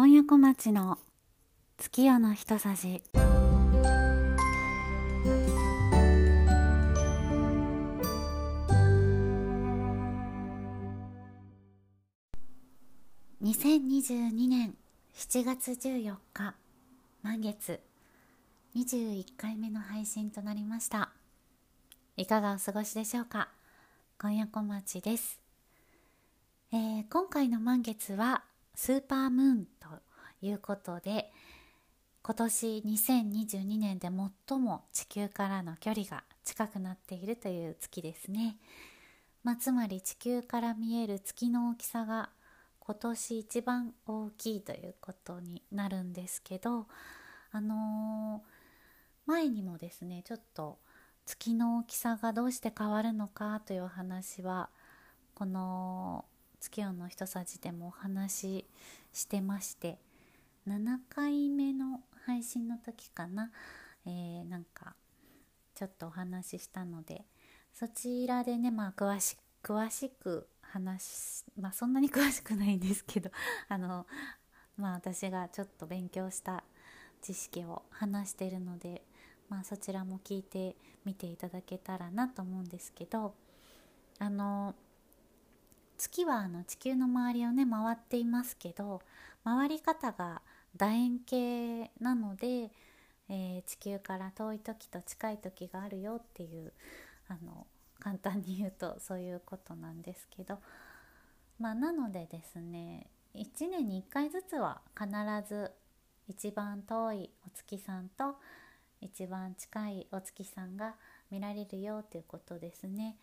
今夜小町の月夜の一さじ。2022年7月14日満月。21回目の配信となりました。いかがお過ごしでしょうか？今夜小町です、えー今回の満月はスーパームーンということで今年2022年で最も地球からの距離が近くなっているという月ですね、まあ、つまり地球から見える月の大きさが今年一番大きいということになるんですけどあのー前にもですねちょっと月の大きさがどうして変わるのかというお話はこの月夜の一さじでもお話ししてまして7回目の配信の時かな、えーなんかちょっとお話ししたのでそちらでねまあ詳し詳しく話しまあそんなに 詳しくないんですけど あのまあ私がちょっと勉強した知識を話してるのでまあそちらも聞いてみていただけたらなと思うんですけどあの月はあの地球の周りをね回っていますけど回り方が楕円形なので、えー地球から遠い時と近い時があるよっていうあの簡単に言うとそういうことなんですけどまあなのでですね1年に1回ずつは必ず一番遠いお月さんと一番近いお月さんが見られるよということですね。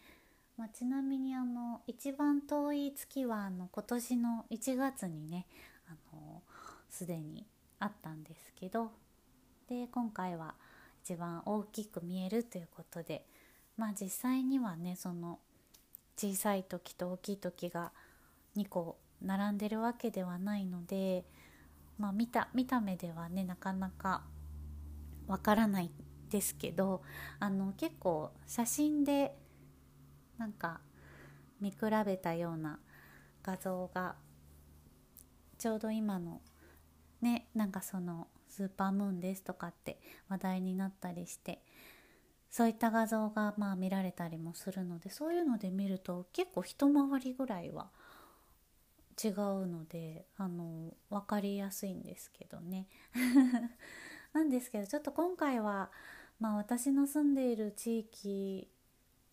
まあ、ちなみにあの一番遠い月はあの今年の1月にねあのすでにあったんですけどで今回は一番大きく見えるということでまあ実際にはねその小さい時と大きい時が2個並んでるわけではないので、まあ、見た見た目ではねなかなかわからないですけどあの結構写真でなんか見比べたような画像がちょうど今のねなんかそのスーパームーンですとかって話題になったりしてそういった画像がまあ見られたりもするのでそういうので見ると結構一回りぐらいは違うのであの分かりやすいんですけどね。なんですけどちょっと今回は、まあ、私の住んでいる地域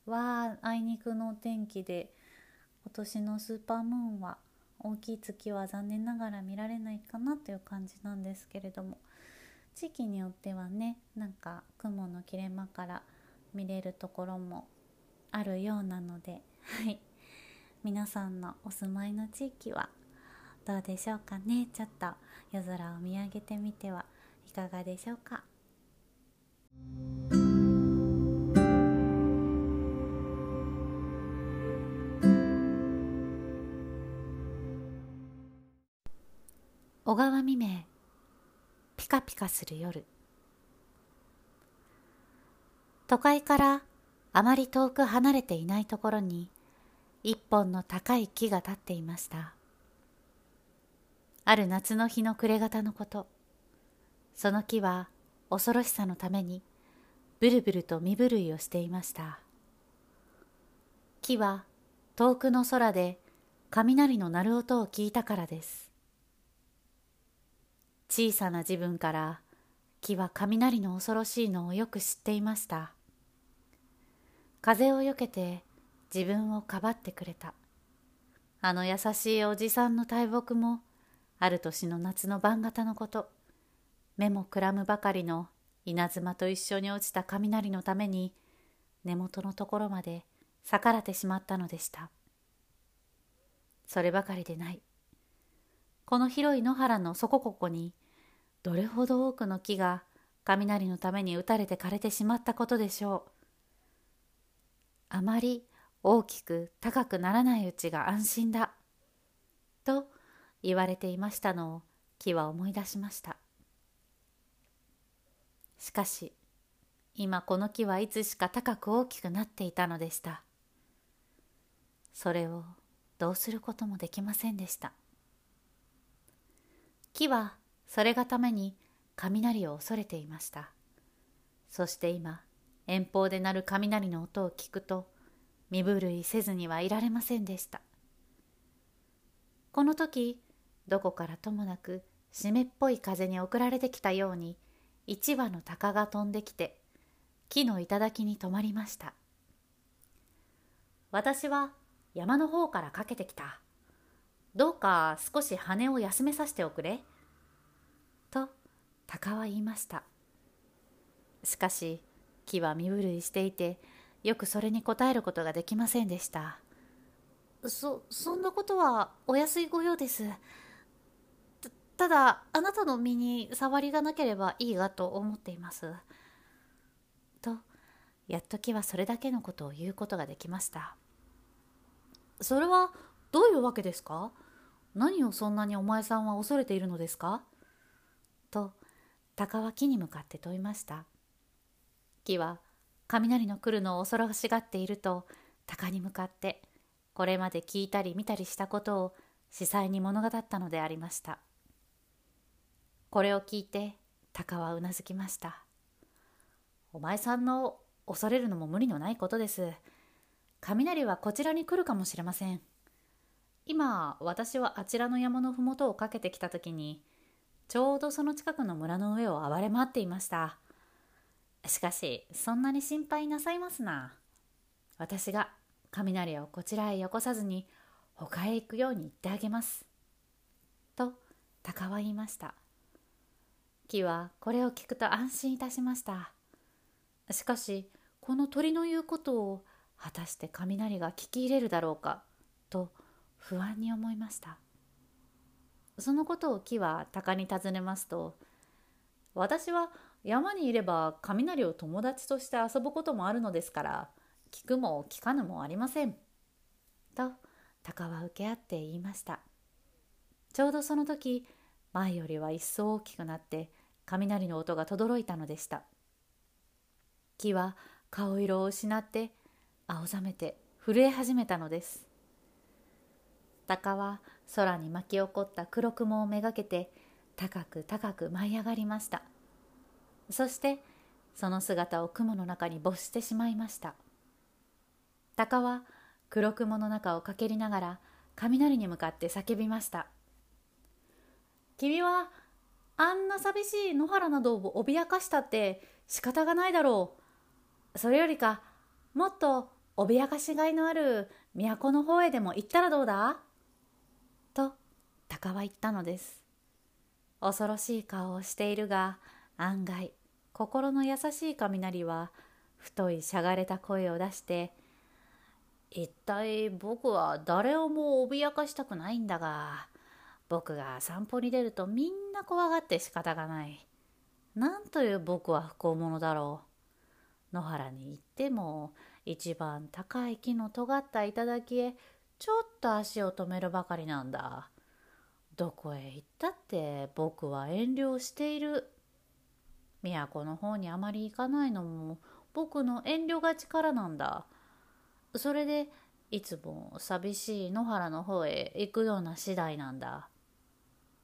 はあいにくのお天気で今年のスーパームーンは大きい月は残念ながら見られないかなという感じなんですけれども地域によってはねなんか雲の切れ間から見れるところもあるようなので はい。皆さんのお住まいの地域はどうでしょうかね？ちょっと夜空を見上げてみてはいかがでしょうか？小川未明。ピカピカする夜。都会からあまり遠く離れていないところに一本の高い木が立っていました。ある夏の日の暮れ方のこと。その木は恐ろしさのためにブルブルと身震いをしていました。木は遠くの空で雷の鳴る音を聞いたからです。小さな自分から木は雷の恐ろしいのをよく知っていました。風をよけて自分をかばってくれた。あの優しいおじさんの大木もある年の夏の晩型のこと。目もくらむばかりの稲妻と一緒に落ちた雷のために根元のところまで逆らってしまったのでした。そればかりでない。この広い野原のそこここにどれほど多くの木が雷のために打たれて枯れてしまったことでしょう。あまり大きく高くならないうちが安心だ。と言われていましたのを木は思い出しました。しかし今この木はいつしか高く大きくなっていたのでした。それをどうすることもできませんでした。木はそれがために雷を恐れていました。そして今遠方で鳴る雷の音を聞くと身震いせずにはいられませんでした。この時どこからともなく湿っぽい風に送られてきたように一羽の鷹が飛んできて木の頂に止まりました。私は山の方からかけてきた。どうか少し羽を休めさせておくれ。鷹は言いました。しかし木は身震いしていてよくそれに応えることができませんでした。そそんなことはお安いご用です。ただあなたの身に触りがなければいいがと思っています。とやっと木はそれだけのことを言うことができました。それはどういうわけですか？何をそんなにお前さんは恐れているのですか？と鷹は木に向かって問いました。木は雷の来るのを恐ろしがっていると鷹に向かってこれまで聞いたり見たりしたことを司祭に物語ったのでありました。これを聞いて鷹はうなずきました。お前さんの恐れるのも無理のないことです。雷はこちらに来るかもしれません。今私はあちらの山の麓をかけてきた時にちょうどその近くの村の上を暴れ回っていました。しかしそんなに心配なさいますな。私が雷をこちらへよこさずに他へ行くように言ってあげます。と鷹は言いました。木はこれを聞くと安心いたしました。しかしこの鳥の言うことを果たして雷が聞き入れるだろうかと不安に思いました。そのことを木は鷹に尋ねますと私は山にいれば雷を友達として遊ぶこともあるのですから聞くも聞かぬもありません。と鷹は受け合って言いました。ちょうどその時前よりは一層大きくなって雷の音が轟いたのでした。木は顔色を失って青ざめて震え始めたのです。鷹は空に巻き起こった黒雲をめがけて高く高く舞い上がりました。そしてその姿を雲の中に没してしまいました。鷹は黒雲の中を駆けりながら雷に向かって叫びました君はあんな寂しい野原などを脅かしたって仕方がないだろう。それよりかもっと脅かしがいのある都の方へでも行ったらどうだ？鷹は言ったのです恐ろしい顔をしているが案外心の優しい雷は太いしゃがれた声を出して「一体僕は誰をも脅かしたくないんだが僕が散歩に出るとみんな怖がって仕方がない。なんという僕は不幸者だろう。野原に行っても一番高い木の尖った頂へちょっと足を止めるばかりなんだ。どこへ行ったって僕は遠慮している。都の方にあまり行かないのも僕の遠慮が力なんだ。それでいつも寂しい野原の方へ行くような次第なんだ。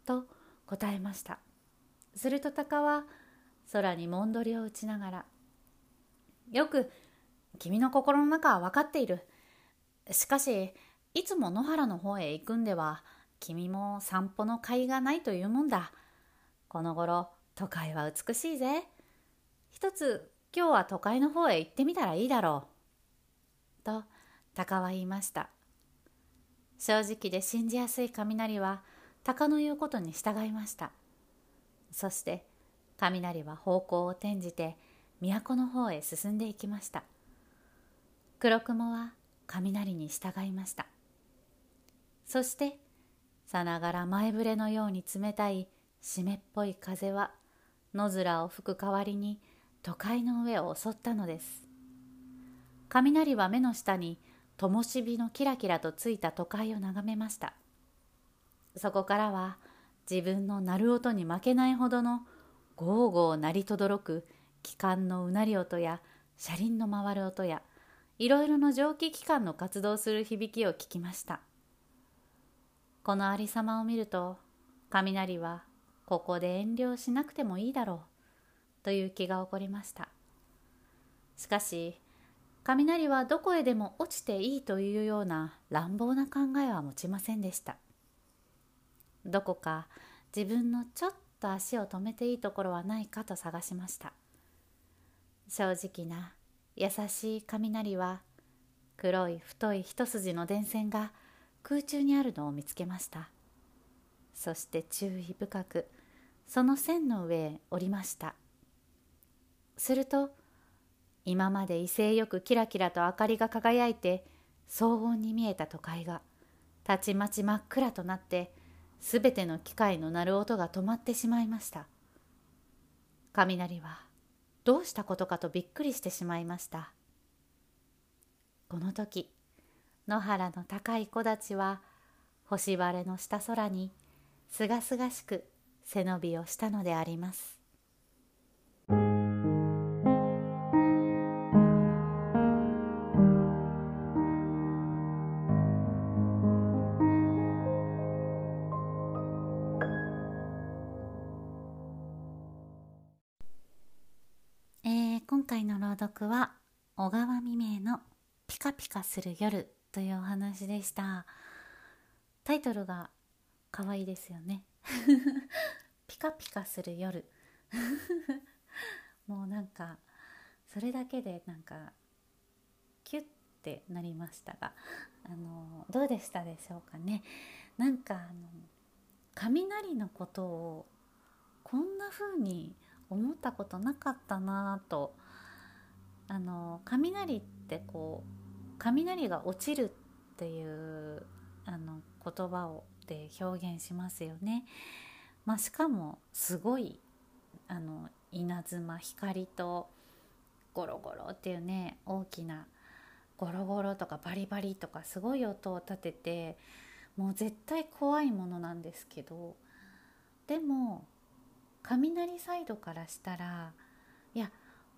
と答えました。すると鷹は空にもんどりを打ちながら「よく君の心の中は分かっている。しかしいつも野原の方へ行くんでは君も散歩の甲斐がないというもんだ。この頃都会は美しいぜ。一つ今日は都会の方へ行ってみたらいいだろう。と鷹は言いました。正直で信じやすい雷は鷹の言うことに従いました。そして雷は方向を転じて都の方へ進んでいきました。黒雲は雷に従いました。そしてさながら前触れのように冷たい湿っぽい風は野面を吹く代わりに都会の上を襲ったのです。雷は目の下に灯火のキラキラとついた都会を眺めました。そこからは自分の鳴る音に負けないほどのゴーゴー鳴りとどろく機関のうなり音や車輪の回る音やいろいろの蒸気機関の活動する響きを聞きました。このありさまを見ると雷はここで遠慮しなくてもいいだろうという気が起こりました。しかし雷はどこへでも落ちていいというような乱暴な考えは持ちませんでした。どこか自分のちょっと足を止めていいところはないかと探しました。正直な優しい雷は黒い太い一筋の電線が空中にあるのを見つけました。そして注意深くその線の上へ降りました。すると今まで威勢よくキラキラと明かりが輝いて騒音に見えた都会がたちまち真っ暗となってすべての機械の鳴る音が止まってしまいました。雷はどうしたことかとびっくりしてしまいました。この時野原の高い木立は星晴れの下空にすがすがしく背伸びをしたのであります。今回の朗読は小川未明のピカピカする夜というお話でした。タイトルが可愛いですよね。ピカピカする夜。もうなんかそれだけでなんかキュッてなりましたがあのどうでしたでしょうかね。なんかあの雷のことをこんな風に思ったことなかったなとあの雷ってこう雷が落ちるっていうあの言葉をで表現しますよね。まあ、しかもすごいあの稲妻光とゴロゴロっていうね大きなゴロゴロとかバリバリとかすごい音を立ててもう絶対怖いものなんですけどでも雷サイドからしたらいや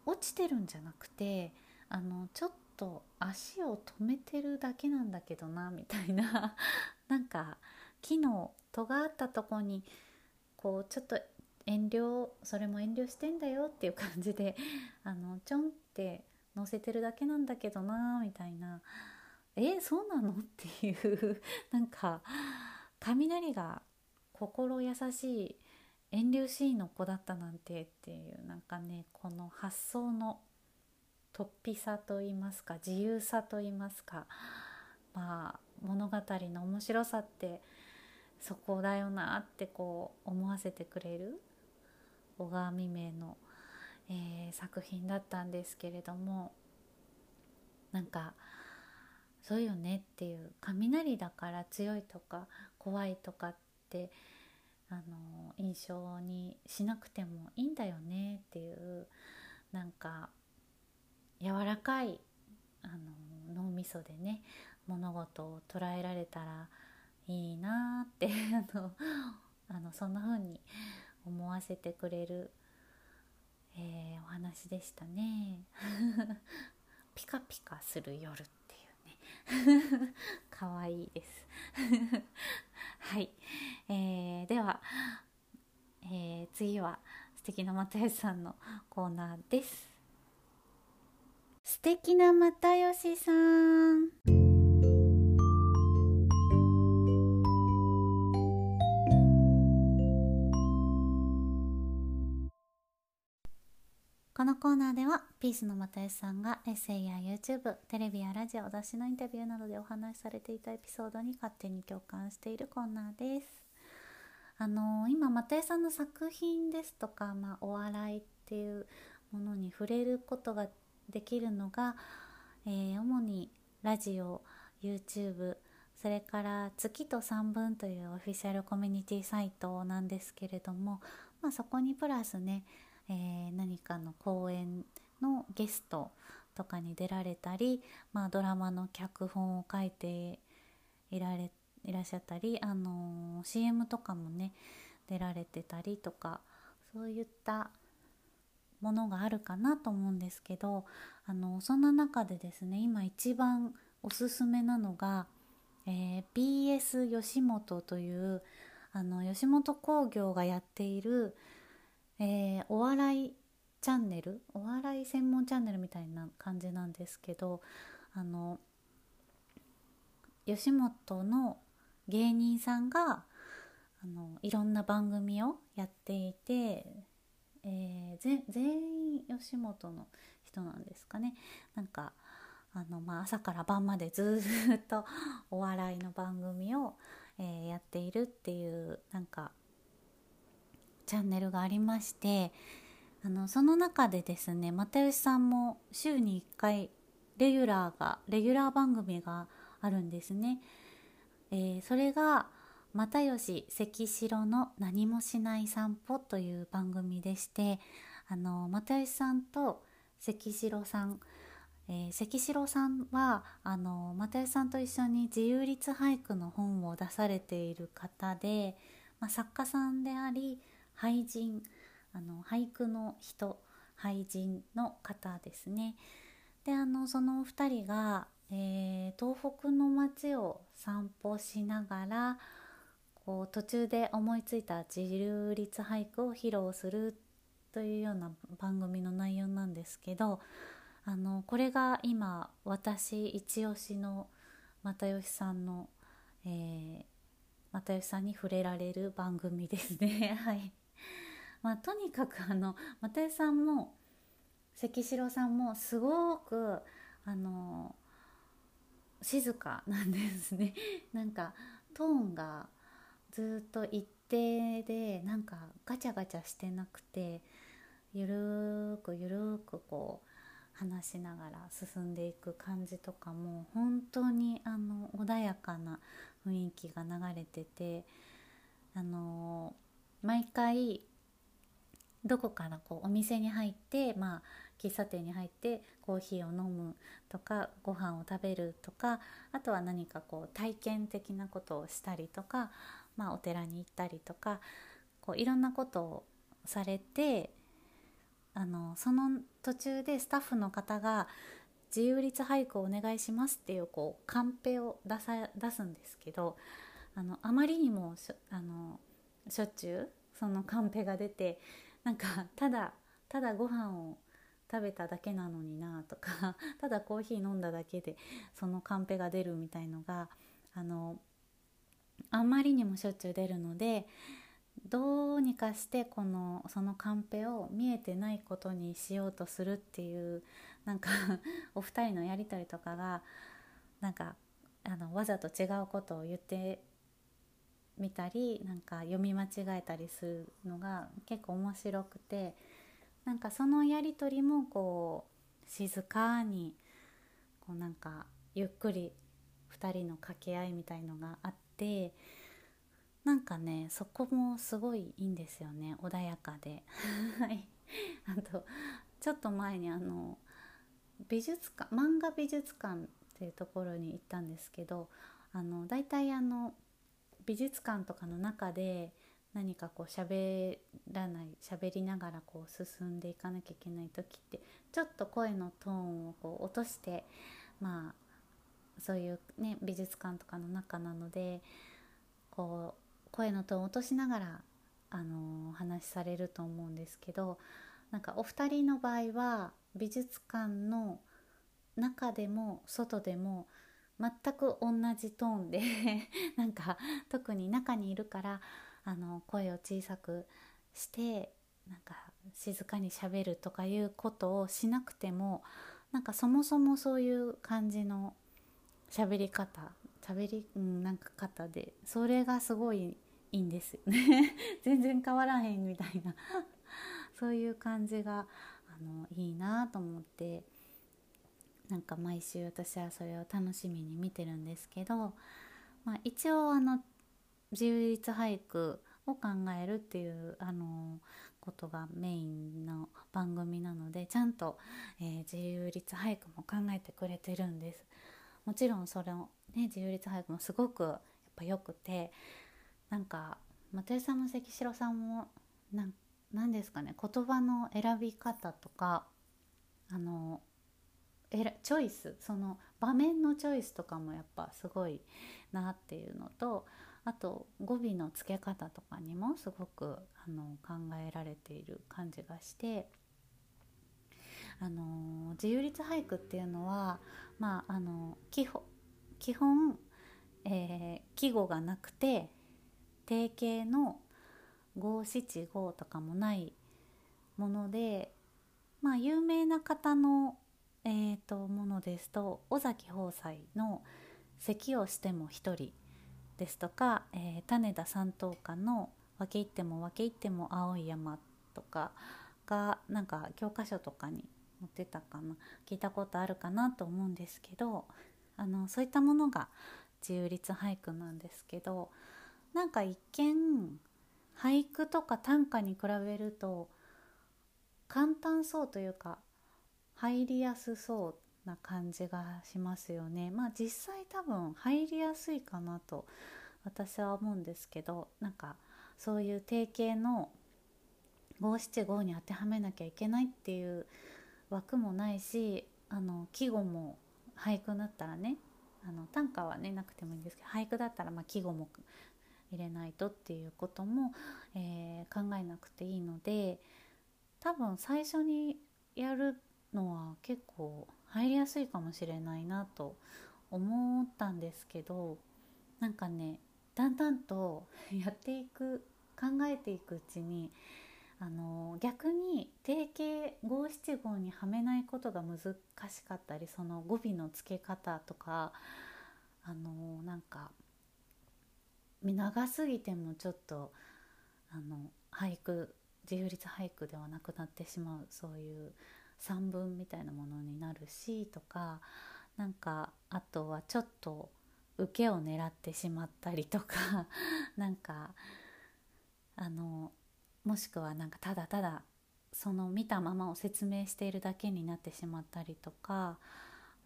落ちてるんじゃなくてあのちょっと足を止めてるだけなんだけどなみたいな。なんか木の戸があったとこにこうちょっと遠慮それも遠慮してんだよっていう感じで あのちょんって乗せてるだけなんだけどなみたいな。えそうなの？っていう。なんか雷が心優しい遠慮しいの子だったなんてっていうなんかねこの発想の突飛さと言いますか自由さと言いますか。まあ物語の面白さってそこだよなってこう思わせてくれる小川未明の、えー、作品だったんですけれどもなんかそうよねっていう雷だから強いとか怖いとかってあの印象にしなくてもいいんだよねっていうなんか柔らかいあの脳みそでね物事を捉えられたらいいなって あのあのそんな風に思わせてくれる、えー、お話でしたね。ピカピカする夜っていうね。可愛いです。はい、えー、では、えー、次は素敵な又吉さんのコーナーです。素敵な又吉さん。このコーナーではピースの又吉さんがエッセイや YouTube テレビやラジオ雑誌のインタビューなどでお話しされていたエピソードに勝手に共感しているコーナーです。あのー、今又吉さんの作品ですとか、まあ、お笑いっていうものに触れることができるのが、えー、主にラジオ YouTube それから月と3分というオフィシャルコミュニティサイトなんですけれども、まあ、そこにプラスねえー、何かの講演のゲストとかに出られたり、まあ、ドラマの脚本を書いていられいらっしゃったり、あのー、CM とかもね出られてたりとかそういったものがあるかなと思うんですけどあのそんな中でですね今一番おすすめなのが、えー、BS 吉本というあの吉本興業がやっている、えー、お笑いチャンネルお笑い専門チャンネルみたいな感じなんですけどあの吉本の芸人さんがあのいろんな番組をやっていて、えー、全員吉本の人なんですかねなんかあの、まあ、朝から晩までずっとお笑いの番組を、えー、やっているっていうなんかチャンネルがありましてあのその中でですね又吉さんも週に1回レギュラーがレギュラー番組があるんですね。えー、それが又吉関城の何もしない散歩という番組でしてあの又吉さんと関城さん、えー、関城さんはあの又吉さんと一緒に自由律俳句の本を出されている方で、まあ、作家さんであり俳人あの俳句の人俳人の方ですね。であのそのお二人が、えー、東北の街を散歩しながらこう途中で思いついた自由律俳句を披露するというような番組の内容なんですけどあのこれが今私一押しの又吉さんの、えー、又吉さんに触れられる番組ですね。はいまあ、とにかくあの又吉さんも関城さんもすごくあの静かなんですね なんかトーンがずっと一定でなんかガチャガチャしてなくてゆるーくゆるーくこう話しながら進んでいく感じとかも本当にあの穏やかな雰囲気が流れててあの毎回どこからこうお店に入ってまあ喫茶店に入ってコーヒーを飲むとかご飯を食べるとかあとは何かこう体験的なことをしたりとか、まあ、お寺に行ったりとかこういろんなことをされてあのその途中でスタッフの方が自由律俳句をお願いしますっていうこうカンペを出さ出すんですけどあのあまりにもしょあのしょっちゅうそのカンペが出てなんかただただご飯を食べただけなのになとかただコーヒー飲んだだけでそのカンペが出るみたいのがあのあまりにもしょっちゅう出るのでどうにかしてこのそのカンペを見えてないことにしようとするっていうなんか お二人のやり取りとかがなんかあのわざと違うことを言ってみたりなんか読み間違えたりするのが結構面白くてなんかそのやり取りもこう静かにこうなんかゆっくり2人の掛け合いみたいのがあってなんかねそこもすごいいいんですよね穏やかで。はい。あとちょっと前にあの美術館漫画美術館っていうところに行ったんですけどあの大体あの美術館とかの中で何かこう喋らない喋りながらこう進んでいかなきゃいけない時ってちょっと声のトーンをこう落としてまあそういうね美術館とかの中なのでこう声のトーンを落としながらあのお話しされると思うんですけどなんかお二人の場合は美術館の中でも外でも全く同じトーンで なんか特に中にいるからあの声を小さくしてなんか静かにしゃべるとかいうことをしなくてもなんかそもそもそういう感じの喋り方喋り、うん、なんか方でそれがすごいいいんですよね。全然変わらへんみたいな。そういう感じがあのいいなと思ってなんか毎週私はそれを楽しみに見てるんですけど、まあ、一応あの自由律俳句を考えるっていうあのことがメインの番組なのでちゃんと、えー、自由律俳句も考えてくれてるんです。もちろんそれをね自由律俳句もすごくやっぱ良くてなんか又吉さんも関城さんも何ですかね言葉の選び方とかあのえらチョイスその場面のチョイスとかもやっぱすごいなっていうのとあと語尾の付け方とかにもすごくあの考えられている感じがしてあの自由律俳句っていうのは、まあ、あの基本基本、えー、季語がなくて定型の五七五とかもないもので、まあ、有名な方の、えーと、ものですと尾崎豊斎の「咳をしても一人」ですとか、えー、種田三等家の「分け入っても分け入っても青い山」とかがなんか教科書とかに載ってたかな？聞いたことあるかなと思うんですけどあのそういったものが自由律俳句なんですけどなんか一見俳句とか短歌に比べると簡単そうというか入りやすそうな感じがしますよね。まあ実際多分入りやすいかなと私は思うんですけどなんかそういう定型の五七五に当てはめなきゃいけないっていう枠もないしあの季語も俳句だったらねあの短歌はねなくてもいいんですけど俳句だったらまあ季語も入れないとっていうことも、えー、考えなくていいので多分最初にやるのは結構入りやすいかもしれないなと思ったんですけどなんかねだんだんとやっていく考えていくうちにあの逆に定型五七五にはめないことが難しかったりその語尾の付け方とかあのなんか長すぎてもちょっとあの俳句自由律俳句ではなくなってしまうそういう散文みたいなものになるしとかなんかあとはちょっと受けを狙ってしまったりとか なんかあのもしくはなんかただただその見たままを説明しているだけになってしまったりとか、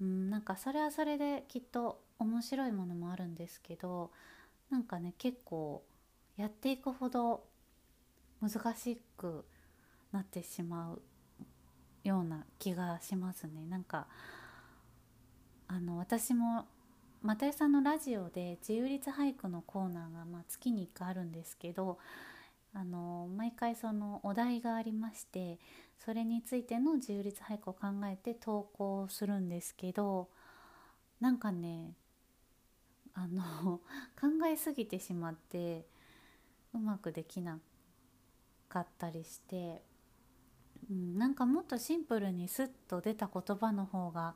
うん、なんかそれはそれできっと面白いものもあるんですけどなんかね結構やっていくほど難しくなってしまうような気がしますね。なんかあの私も又吉さんのラジオで自由律俳句のコーナーがまあ月に1回あるんですけどあの毎回そのお題がありましてそれについての自由律俳句を考えて投稿するんですけどなんかねあの 考えすぎてしまってうまくできなかったりして、うん、なんかもっとシンプルにスッと出た言葉の方が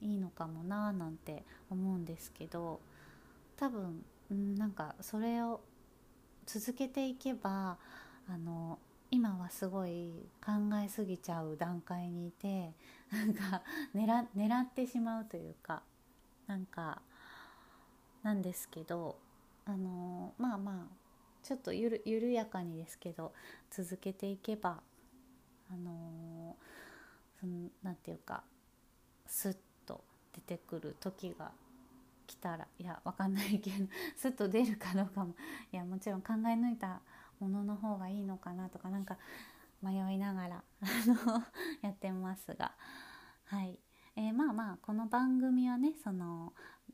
いいのかもなーなんて思うんですけど多分、うん、なんかそれを続けていけばあの今はすごい考えすぎちゃう段階にいて なんか狙狙ってしまうというかなんかなんですけどあのまあまあちょっとゆる緩やかにですけど続けていけばあのそのなんていうかスッと出てくる時が来たらいやわかんないけどスッと出るかどうかも。いやもちろん考え抜いたものの方がいいのかなとかなんか迷いながら やってますが。はい、えー、まあまあこの番組はねその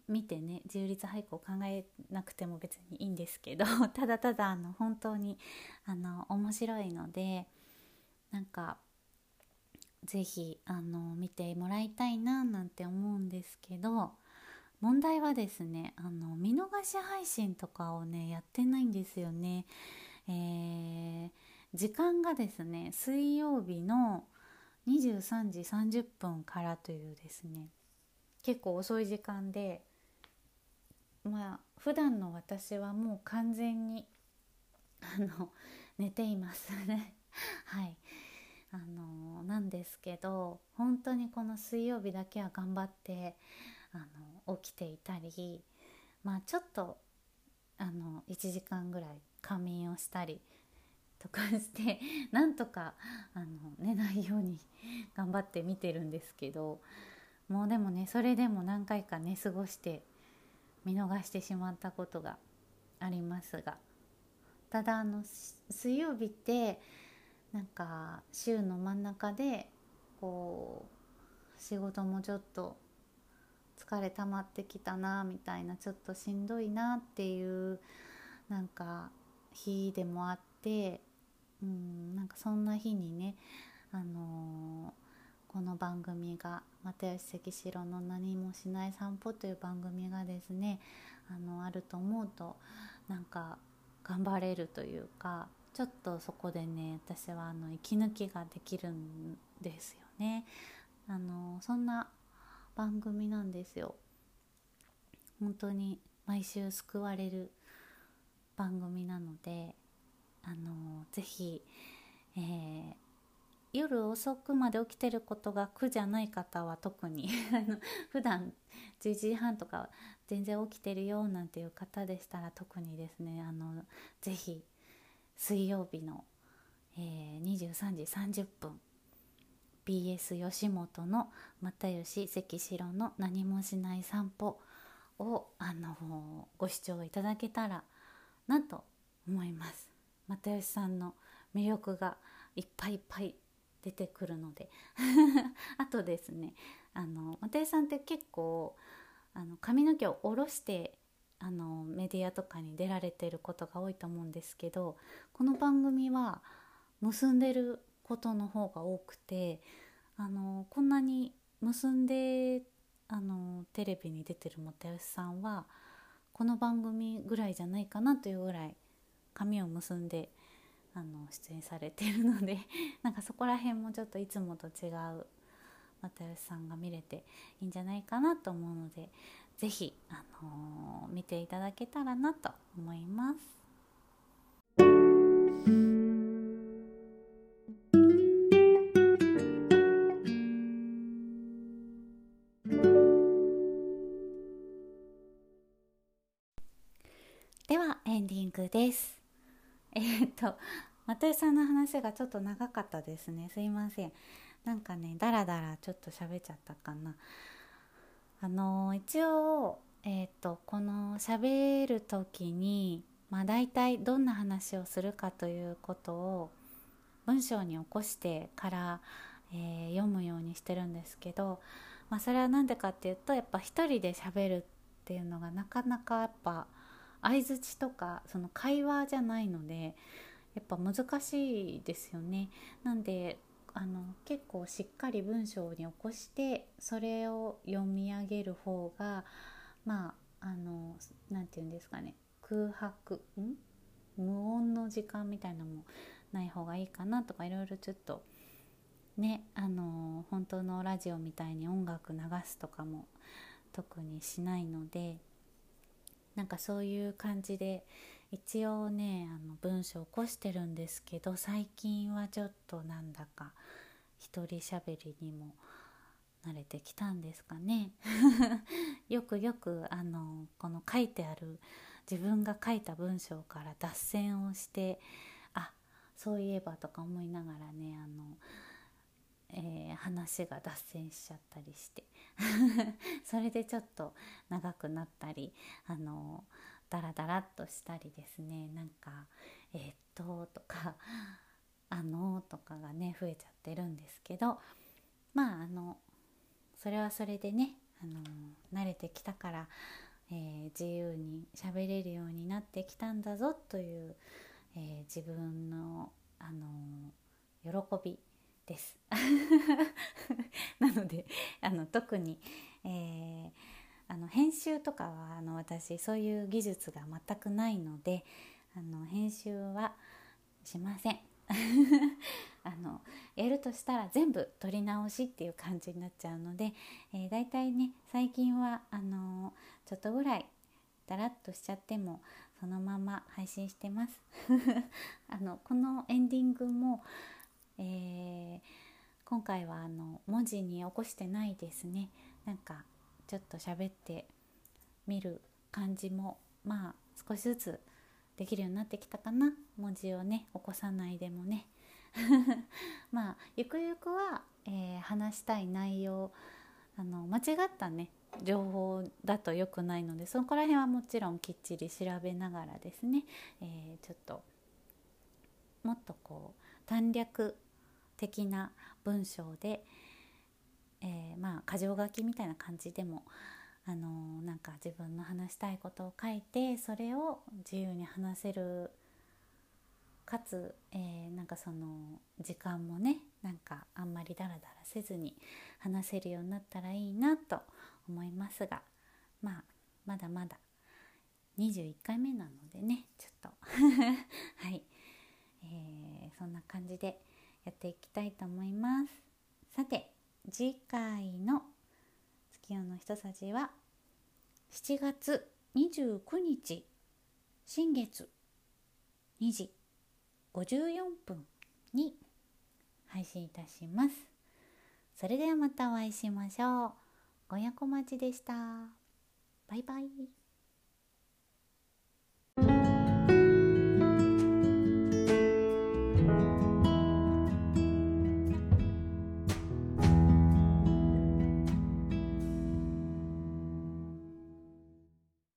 見てね自由律俳句を考えなくても別にいいんですけど ただただあの本当にあの面白いのでなんか是非あの見てもらいたいななんて思うんですけど問題はですねあの見逃し配信とかをねやってないんですよね。えー、時間がですね水曜日の23時30分からというですね結構遅い時間でまあ普段の私はもう完全にあの寝ていますね はいあのなんですけど本当にこの水曜日だけは頑張ってあの起きていたりまあちょっとあの1時間ぐらい仮眠をしたりとかしてなんとかあの寝ないように 頑張って見てるんですけどもうでもねそれでも何回か寝過ごして見逃してしまったことがありますがただあの水曜日ってなんか週の真ん中でこう仕事もちょっと疲れ溜まってきたなみたいなちょっとしんどいなっていうなんか日でもあってうんなんかそんな日にねあのー、この番組が又吉関城の何もしない散歩という番組がですねあのあると思うとなんか頑張れるというかちょっとそこでね私はあの息抜きができるんですよね。あのそんな番組なんですよ。本当に毎週救われる番組なのであのぜひ、えー、夜遅くまで起きてることが苦じゃない方は特に 普段11時半とか全然起きてるよなんていう方でしたら特にですねあのぜひ水曜日の、えー、23時30分 BS 吉本の又吉関城の何もしない散歩をあのご視聴いただけたらなと思います。又吉さんの魅力がいっぱいいっぱい出てくるので。あとですねあの又吉さんって結構あの髪の毛を下ろしてあのメディアとかに出られてることが多いと思うんですけどこの番組は結んでることの方が多くてあのこんなに結んであのテレビに出てる又吉さんはこの番組ぐらいじゃないかなというぐらい髪を結んであの出演されてるので なんかそこら辺もちょっといつもと違う又吉さんが見れていいんじゃないかなと思うので是非、あのー、見ていただけたらなと思います。です。えー、っと又吉さんの話がちょっと長かったですね。すいません。なんかねだらだらちょっと喋っちゃったかな。あのー、一応えー、っとこの喋る時にまあ大体どんな話をするかということを文章に起こしてから、えー、読むようにしてるんですけど、まあ、それは何でかっていうとやっぱ一人で喋るっていうのがなかなかやっぱ相づちとかその会話じゃないのでやっぱ難しいですよね。なんであの結構しっかり文章に起こしてそれを読み上げる方がまああの何て言うんですかね空白ん？無音の時間みたいなのもない方がいいかなとかいろいろちょっとねあの本当のラジオみたいに音楽流すとかも特にしないのでなんかそういう感じで一応ねあの文章を起こしてるんですけど最近はちょっとなんだか一人喋りにも慣れてきたんですかね。よくよくあのこの書いてある自分が書いた文章から脱線をしてあそういえばとか思いながらねあのえー、話が脱線しちゃったりして。それでちょっと長くなったりあのダラダラっとしたりですね。なんか「えー、っと」とか「あの」とかがね増えちゃってるんですけどまああのそれはそれでねあの慣れてきたから、えー、自由に喋れるようになってきたんだぞという、えー、自分のあの喜びです。なのであの特に、えー、あの編集とかはあの私そういう技術が全くないのであの編集はしません。あのやるとしたら全部撮り直しっていう感じになっちゃうので、えー、だいたいね最近はあのちょっとぐらいだらっとしちゃってもそのまま配信してます。あのこのエンディングもえー、今回はあの文字に起こしてないですね。なんかちょっと喋ってみる感じもまあ少しずつできるようになってきたかな。文字をね起こさないでもね。まあゆくゆくは、えー、話したい内容あの間違ったね情報だと良くないのでそこら辺はもちろんきっちり調べながらですね、えー、ちょっともっとこう短略的な文章で、えー、まあ箇条書きみたいな感じでもあのなんか自分の話したいことを書いてそれを自由に話せるかつ、えー、なんかその時間もねなんかあんまりダラダラせずに話せるようになったらいいなと思いますがまあまだまだ21回目なのでねちょっと。はい、えー、そんな感じでやっていきたいと思いますさて次回の月夜のひとさじは7月29日新月2時54分に配信いたします。それではまたお会いしましょう。ごやこまちでした。バイバイ。